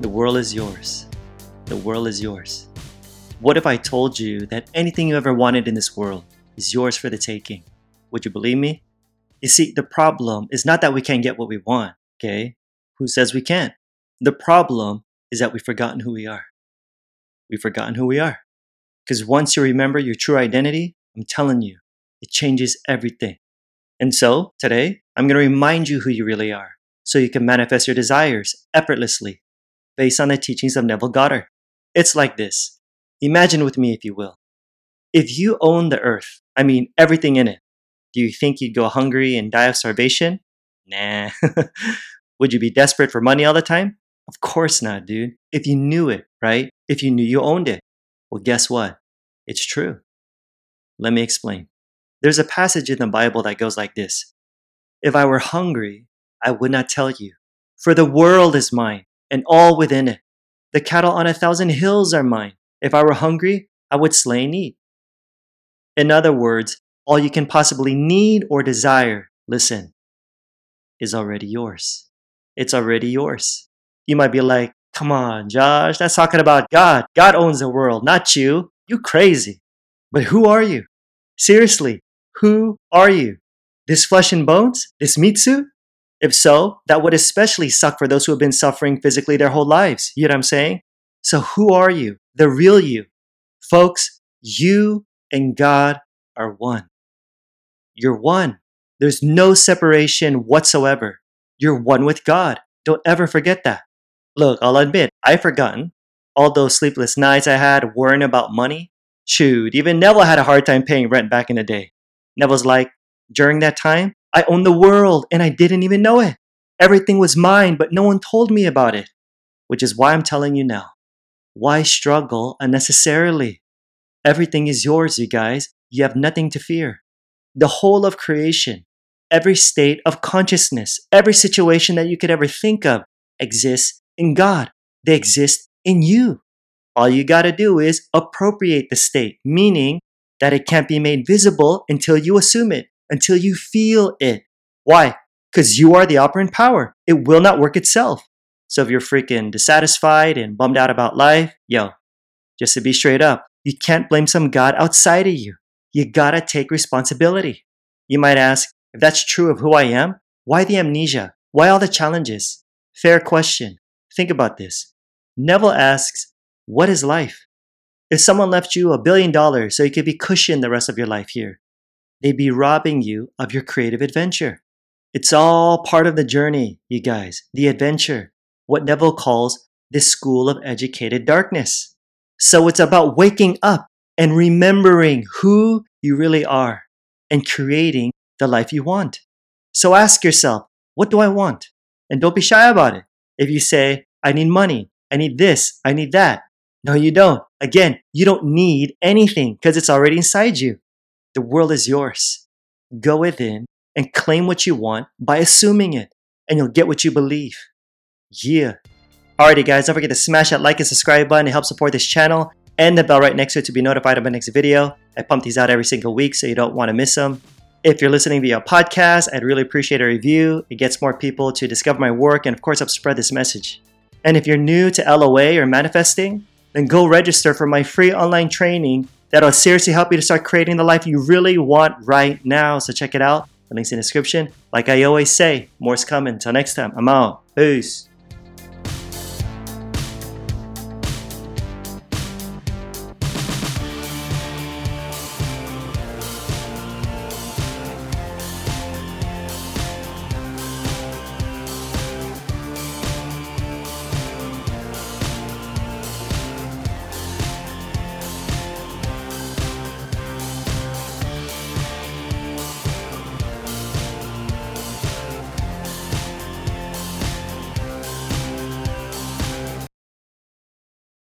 The world is yours. The world is yours. What if I told you that anything you ever wanted in this world is yours for the taking? Would you believe me? You see, the problem is not that we can't get what we want, okay? Who says we can't? The problem is that we've forgotten who we are. We've forgotten who we are. Because once you remember your true identity, I'm telling you, it changes everything. And so, today, I'm going to remind you who you really are so you can manifest your desires effortlessly based on the teachings of Neville Goddard. It's like this. Imagine with me, if you will. If you own the earth, I mean everything in it, do you think you'd go hungry and die of starvation? Nah. Would you be desperate for money all the time? Of course not, dude. If you knew it, right? If you knew you owned it. Well, guess what? It's true. Let me explain. There's a passage in the Bible that goes like this If I were hungry, I would not tell you, for the world is mine and all within it. The cattle on a thousand hills are mine. If I were hungry, I would slay and eat. In other words, all you can possibly need or desire, listen, is already yours. It's already yours. You might be like, come on, Josh, that's talking about God. God owns the world, not you. You crazy. But who are you? Seriously, who are you? This flesh and bones? This meat suit? If so, that would especially suck for those who have been suffering physically their whole lives. You know what I'm saying? So, who are you? The real you. Folks, you and God are one. You're one. There's no separation whatsoever. You're one with God. Don't ever forget that. Look, I'll admit, I've forgotten all those sleepless nights I had worrying about money. Shoot, even Neville had a hard time paying rent back in the day. Neville's like, during that time, I owned the world and I didn't even know it. Everything was mine, but no one told me about it. Which is why I'm telling you now. Why struggle unnecessarily? Everything is yours, you guys. You have nothing to fear. The whole of creation, every state of consciousness, every situation that you could ever think of exists in God. They exist in you. All you got to do is appropriate the state, meaning that it can't be made visible until you assume it until you feel it. Why? Because you are the operant power. It will not work itself. So if you're freaking dissatisfied and bummed out about life, yo, just to be straight up, you can't blame some God outside of you. You gotta take responsibility. You might ask, if that's true of who I am, why the amnesia? Why all the challenges? Fair question. Think about this. Neville asks, what is life? If someone left you a billion dollars so you could be cushioned the rest of your life here, they'd be robbing you of your creative adventure. It's all part of the journey, you guys, the adventure, what Neville calls the school of educated darkness. So it's about waking up and remembering who you really are and creating the life you want. So ask yourself, what do I want? And don't be shy about it. If you say, I need money, I need this, I need that. No, you don't. Again, you don't need anything because it's already inside you. The world is yours. Go within and claim what you want by assuming it, and you'll get what you believe. Yeah. Alrighty, guys, don't forget to smash that like and subscribe button to help support this channel, and the bell right next to it to be notified of my next video. I pump these out every single week, so you don't want to miss them. If you're listening via podcast, I'd really appreciate a review. It gets more people to discover my work and, of course, help spread this message. And if you're new to LOA or manifesting, then go register for my free online training that'll seriously help you to start creating the life you really want right now. So check it out. The link's in the description. Like I always say, more's coming. Until next time, I'm out. Peace.